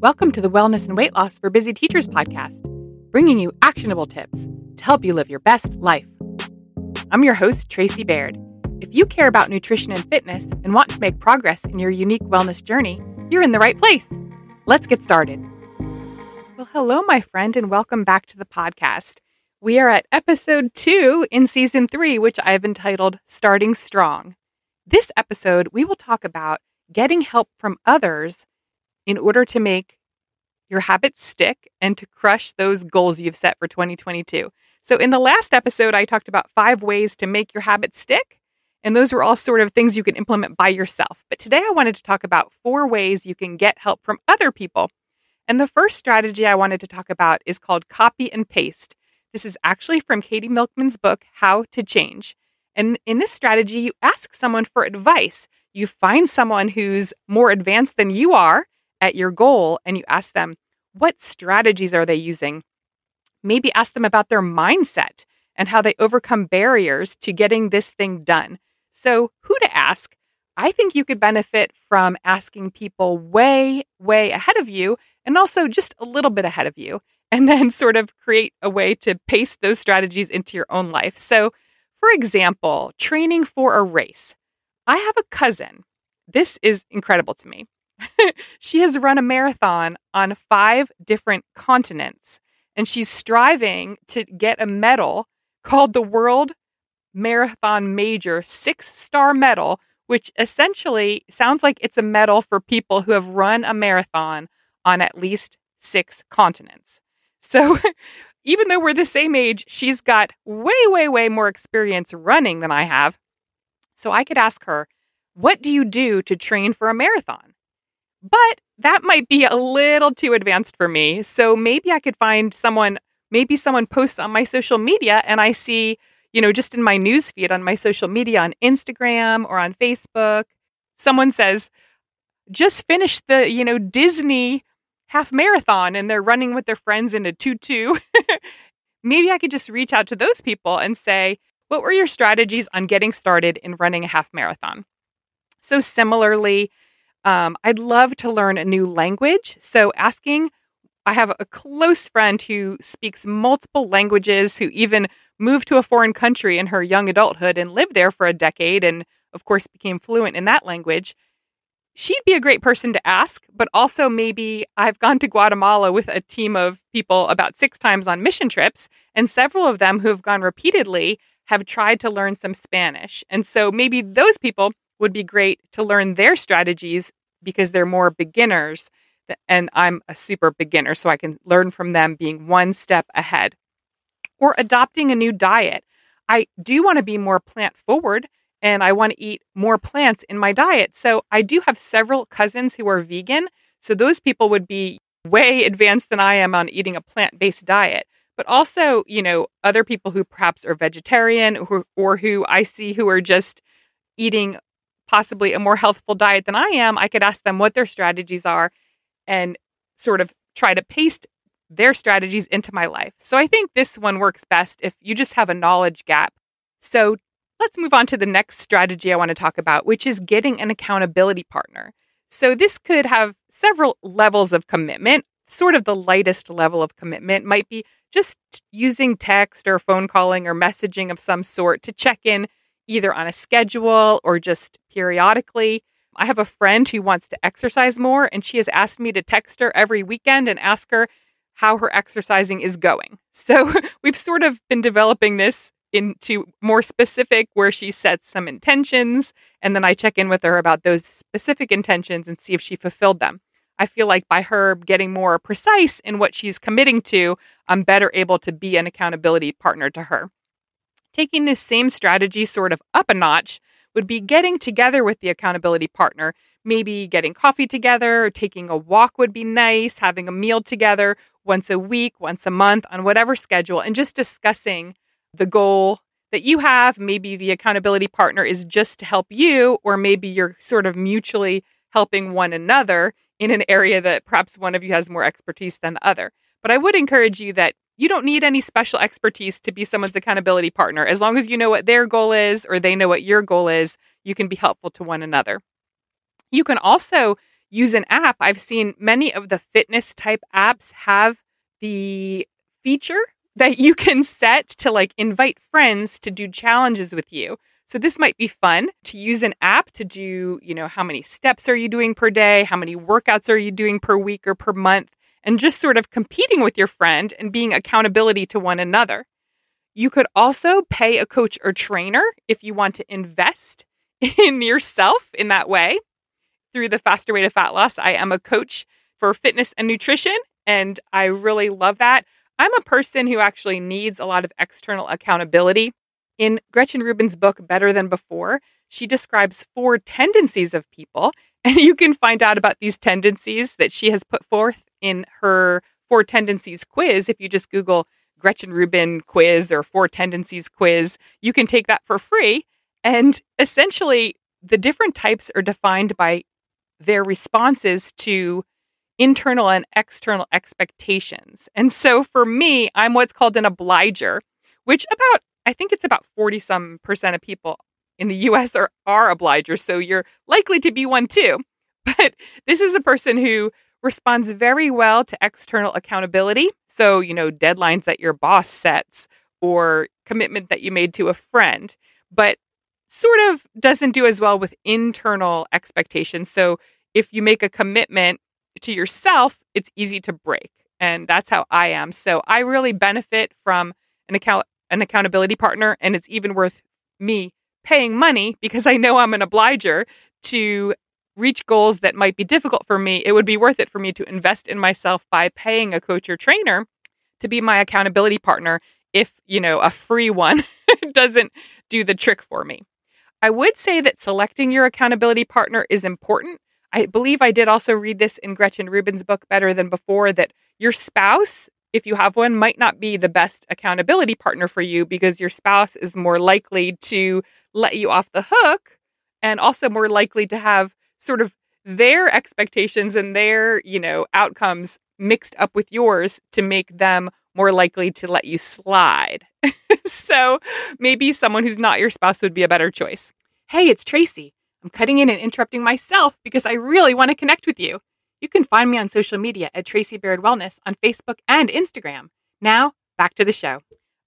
Welcome to the Wellness and Weight Loss for Busy Teachers podcast, bringing you actionable tips to help you live your best life. I'm your host, Tracy Baird. If you care about nutrition and fitness and want to make progress in your unique wellness journey, you're in the right place. Let's get started. Well, hello, my friend, and welcome back to the podcast. We are at episode two in season three, which I've entitled Starting Strong. This episode, we will talk about getting help from others in order to make your habits stick and to crush those goals you've set for 2022. So, in the last episode, I talked about five ways to make your habits stick. And those were all sort of things you can implement by yourself. But today I wanted to talk about four ways you can get help from other people. And the first strategy I wanted to talk about is called copy and paste. This is actually from Katie Milkman's book, How to Change. And in this strategy, you ask someone for advice. You find someone who's more advanced than you are at your goal and you ask them, what strategies are they using? Maybe ask them about their mindset and how they overcome barriers to getting this thing done. So, who to ask? I think you could benefit from asking people way, way ahead of you and also just a little bit ahead of you, and then sort of create a way to paste those strategies into your own life. So, for example, training for a race. I have a cousin. This is incredible to me. she has run a marathon on five different continents, and she's striving to get a medal called the World Marathon Major Six Star Medal, which essentially sounds like it's a medal for people who have run a marathon on at least six continents. So, even though we're the same age, she's got way, way, way more experience running than I have. So, I could ask her, What do you do to train for a marathon? But that might be a little too advanced for me. So maybe I could find someone, maybe someone posts on my social media and I see, you know, just in my news feed on my social media on Instagram or on Facebook, someone says, just finished the, you know, Disney half marathon and they're running with their friends in a tutu. maybe I could just reach out to those people and say, what were your strategies on getting started in running a half marathon? So, similarly, um, I'd love to learn a new language. So, asking, I have a close friend who speaks multiple languages, who even moved to a foreign country in her young adulthood and lived there for a decade and, of course, became fluent in that language. She'd be a great person to ask, but also maybe I've gone to Guatemala with a team of people about six times on mission trips, and several of them who have gone repeatedly have tried to learn some Spanish. And so maybe those people would be great to learn their strategies because they're more beginners and I'm a super beginner so I can learn from them being one step ahead. Or adopting a new diet. I do want to be more plant forward and I want to eat more plants in my diet. So I do have several cousins who are vegan, so those people would be way advanced than I am on eating a plant-based diet. But also, you know, other people who perhaps are vegetarian or, or who I see who are just eating possibly a more healthful diet than I am, I could ask them what their strategies are and sort of try to paste their strategies into my life. So I think this one works best if you just have a knowledge gap. So let's move on to the next strategy I want to talk about, which is getting an accountability partner. So this could have several levels of commitment. Sort of the lightest level of commitment might be just using text or phone calling or messaging of some sort to check in either on a schedule or just periodically. I have a friend who wants to exercise more, and she has asked me to text her every weekend and ask her how her exercising is going. So we've sort of been developing this into more specific, where she sets some intentions, and then I check in with her about those specific intentions and see if she fulfilled them. I feel like by her getting more precise in what she's committing to, I'm better able to be an accountability partner to her. Taking this same strategy sort of up a notch would be getting together with the accountability partner, maybe getting coffee together, or taking a walk would be nice, having a meal together once a week, once a month on whatever schedule, and just discussing the goal that you have. Maybe the accountability partner is just to help you, or maybe you're sort of mutually helping one another in an area that perhaps one of you has more expertise than the other. But I would encourage you that you don't need any special expertise to be someone's accountability partner. As long as you know what their goal is or they know what your goal is, you can be helpful to one another. You can also use an app, I've seen many of the fitness type apps have the feature that you can set to like invite friends to do challenges with you. So this might be fun to use an app to do, you know, how many steps are you doing per day? How many workouts are you doing per week or per month? And just sort of competing with your friend and being accountability to one another. You could also pay a coach or trainer if you want to invest in yourself in that way. Through the faster way to fat loss, I am a coach for fitness and nutrition, and I really love that. I'm a person who actually needs a lot of external accountability in Gretchen Rubin's book, Better Than Before, she describes four tendencies of people. And you can find out about these tendencies that she has put forth in her Four Tendencies quiz. If you just Google Gretchen Rubin quiz or Four Tendencies quiz, you can take that for free. And essentially, the different types are defined by their responses to internal and external expectations. And so for me, I'm what's called an obliger, which about I think it's about 40 some percent of people in the US are, are obligers. So you're likely to be one too. But this is a person who responds very well to external accountability. So, you know, deadlines that your boss sets or commitment that you made to a friend, but sort of doesn't do as well with internal expectations. So, if you make a commitment to yourself, it's easy to break. And that's how I am. So, I really benefit from an account an accountability partner, and it's even worth me paying money because I know I'm an obliger to reach goals that might be difficult for me. It would be worth it for me to invest in myself by paying a coach or trainer to be my accountability partner if, you know, a free one doesn't do the trick for me. I would say that selecting your accountability partner is important. I believe I did also read this in Gretchen Rubin's book, Better Than Before, that your spouse if you have one, might not be the best accountability partner for you because your spouse is more likely to let you off the hook and also more likely to have sort of their expectations and their, you know, outcomes mixed up with yours to make them more likely to let you slide. so maybe someone who's not your spouse would be a better choice. Hey, it's Tracy. I'm cutting in and interrupting myself because I really want to connect with you. You can find me on social media at Tracy Baird Wellness on Facebook and Instagram. Now, back to the show.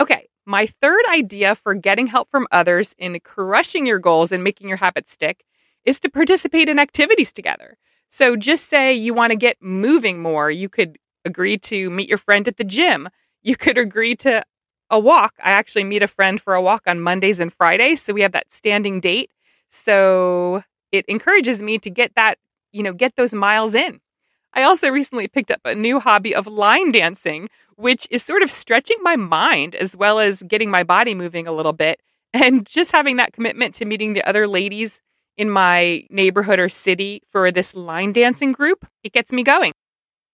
Okay, my third idea for getting help from others in crushing your goals and making your habits stick is to participate in activities together. So just say you want to get moving more. You could agree to meet your friend at the gym. You could agree to a walk. I actually meet a friend for a walk on Mondays and Fridays. So we have that standing date. So it encourages me to get that you know, get those miles in. I also recently picked up a new hobby of line dancing, which is sort of stretching my mind as well as getting my body moving a little bit. And just having that commitment to meeting the other ladies in my neighborhood or city for this line dancing group, it gets me going.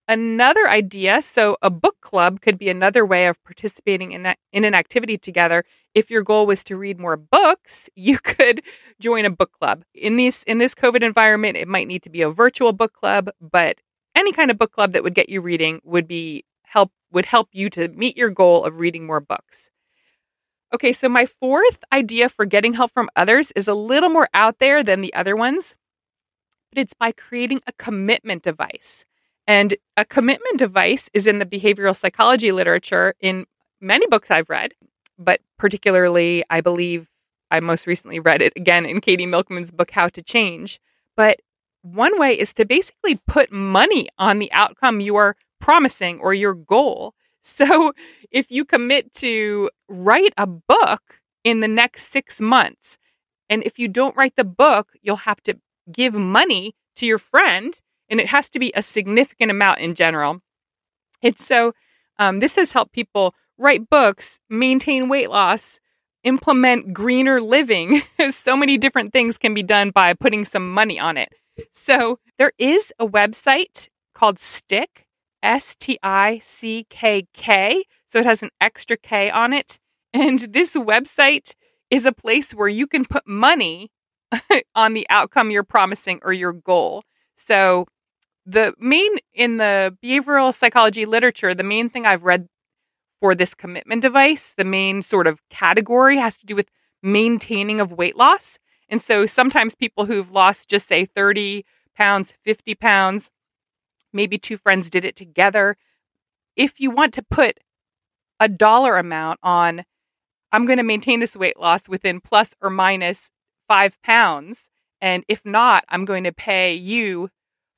Another idea so, a book club could be another way of participating in, that, in an activity together. If your goal was to read more books, you could join a book club. In, these, in this COVID environment, it might need to be a virtual book club, but any kind of book club that would get you reading would be help would help you to meet your goal of reading more books. Okay, so my fourth idea for getting help from others is a little more out there than the other ones, but it's by creating a commitment device. And a commitment device is in the behavioral psychology literature in many books I've read, but particularly, I believe I most recently read it again in Katie Milkman's book, How to Change. But one way is to basically put money on the outcome you are promising or your goal. So if you commit to write a book in the next six months, and if you don't write the book, you'll have to give money to your friend and it has to be a significant amount in general. And so um, this has helped people write books, maintain weight loss, implement greener living. so many different things can be done by putting some money on it. So there is a website called Stick, S T I C K K. So it has an extra K on it. And this website is a place where you can put money on the outcome you're promising or your goal. So the main in the behavioral psychology literature, the main thing I've read for this commitment device, the main sort of category has to do with maintaining of weight loss. And so sometimes people who've lost just say 30 pounds, 50 pounds. Maybe two friends did it together. If you want to put a dollar amount on, I'm going to maintain this weight loss within plus or minus five pounds. And if not, I'm going to pay you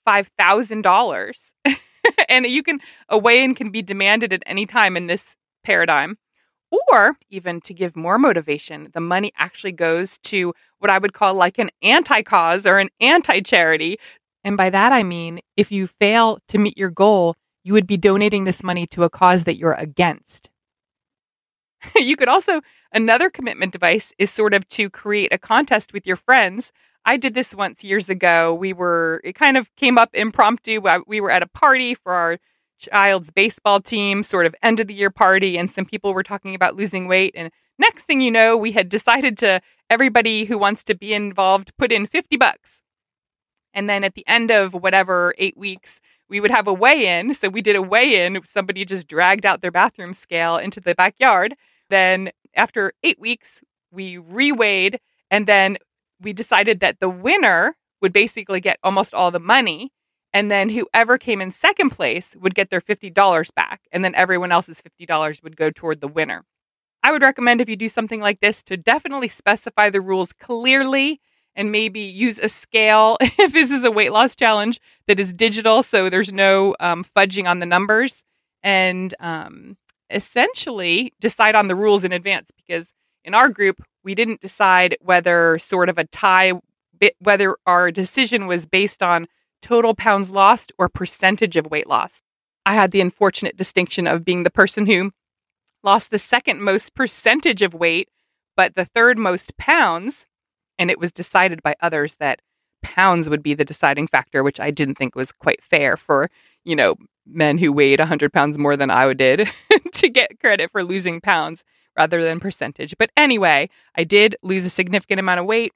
$5,000. and you can, a weigh in can be demanded at any time in this paradigm. Or even to give more motivation, the money actually goes to what I would call like an anti cause or an anti charity. And by that, I mean, if you fail to meet your goal, you would be donating this money to a cause that you're against. you could also, another commitment device is sort of to create a contest with your friends. I did this once years ago. We were, it kind of came up impromptu. Uh, we were at a party for our child's baseball team sort of end of the year party and some people were talking about losing weight. And next thing you know we had decided to everybody who wants to be involved put in 50 bucks. And then at the end of whatever 8 weeks we would have a weigh in so we did a weigh in somebody just dragged out their bathroom scale into the backyard. Then after 8 weeks we reweighed. And then we decided that the winner would basically get almost all the money and then whoever came in second place would get their $50 back. And then everyone else's $50 would go toward the winner. I would recommend if you do something like this to definitely specify the rules clearly and maybe use a scale if this is a weight loss challenge that is digital. So there's no um, fudging on the numbers. And um, essentially decide on the rules in advance because in our group, we didn't decide whether sort of a tie, whether our decision was based on total pounds lost or percentage of weight loss. I had the unfortunate distinction of being the person who lost the second most percentage of weight, but the third most pounds. And it was decided by others that pounds would be the deciding factor, which I didn't think was quite fair for, you know, men who weighed 100 pounds more than I did to get credit for losing pounds rather than percentage. But anyway, I did lose a significant amount of weight.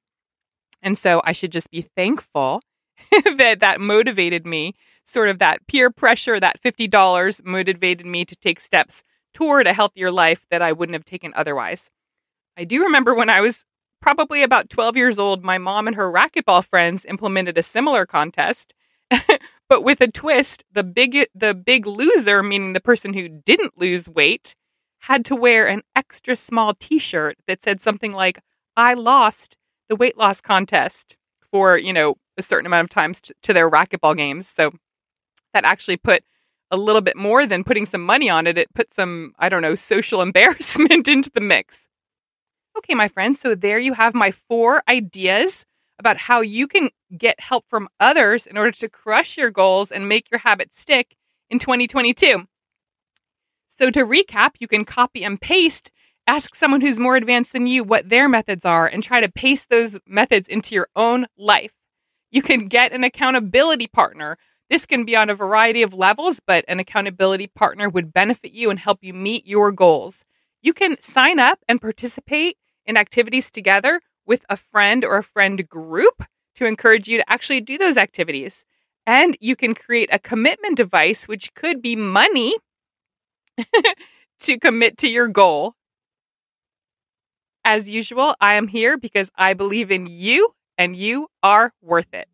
And so I should just be thankful that that motivated me. Sort of that peer pressure, that $50 motivated me to take steps toward a healthier life that I wouldn't have taken otherwise. I do remember when I was probably about 12 years old, my mom and her racquetball friends implemented a similar contest. but with a twist, the big the big loser, meaning the person who didn't lose weight, had to wear an extra small t-shirt that said something like I lost the weight loss contest for, you know, a certain amount of times to, to their racquetball games. So that actually put a little bit more than putting some money on it. It put some, I don't know, social embarrassment into the mix. Okay, my friends. So there you have my four ideas about how you can get help from others in order to crush your goals and make your habits stick in 2022. So to recap, you can copy and paste, ask someone who's more advanced than you what their methods are, and try to paste those methods into your own life. You can get an accountability partner. This can be on a variety of levels, but an accountability partner would benefit you and help you meet your goals. You can sign up and participate in activities together with a friend or a friend group to encourage you to actually do those activities. And you can create a commitment device, which could be money to commit to your goal. As usual, I am here because I believe in you and you are worth it.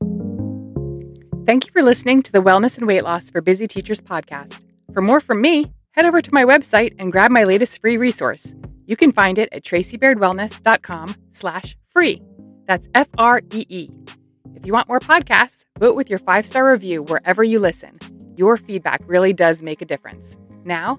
Thank you for listening to the Wellness and Weight Loss for Busy Teachers podcast. For more from me, head over to my website and grab my latest free resource. You can find it at tracybairdwellness.com slash free. That's F-R-E-E. If you want more podcasts, vote with your five-star review wherever you listen. Your feedback really does make a difference. Now,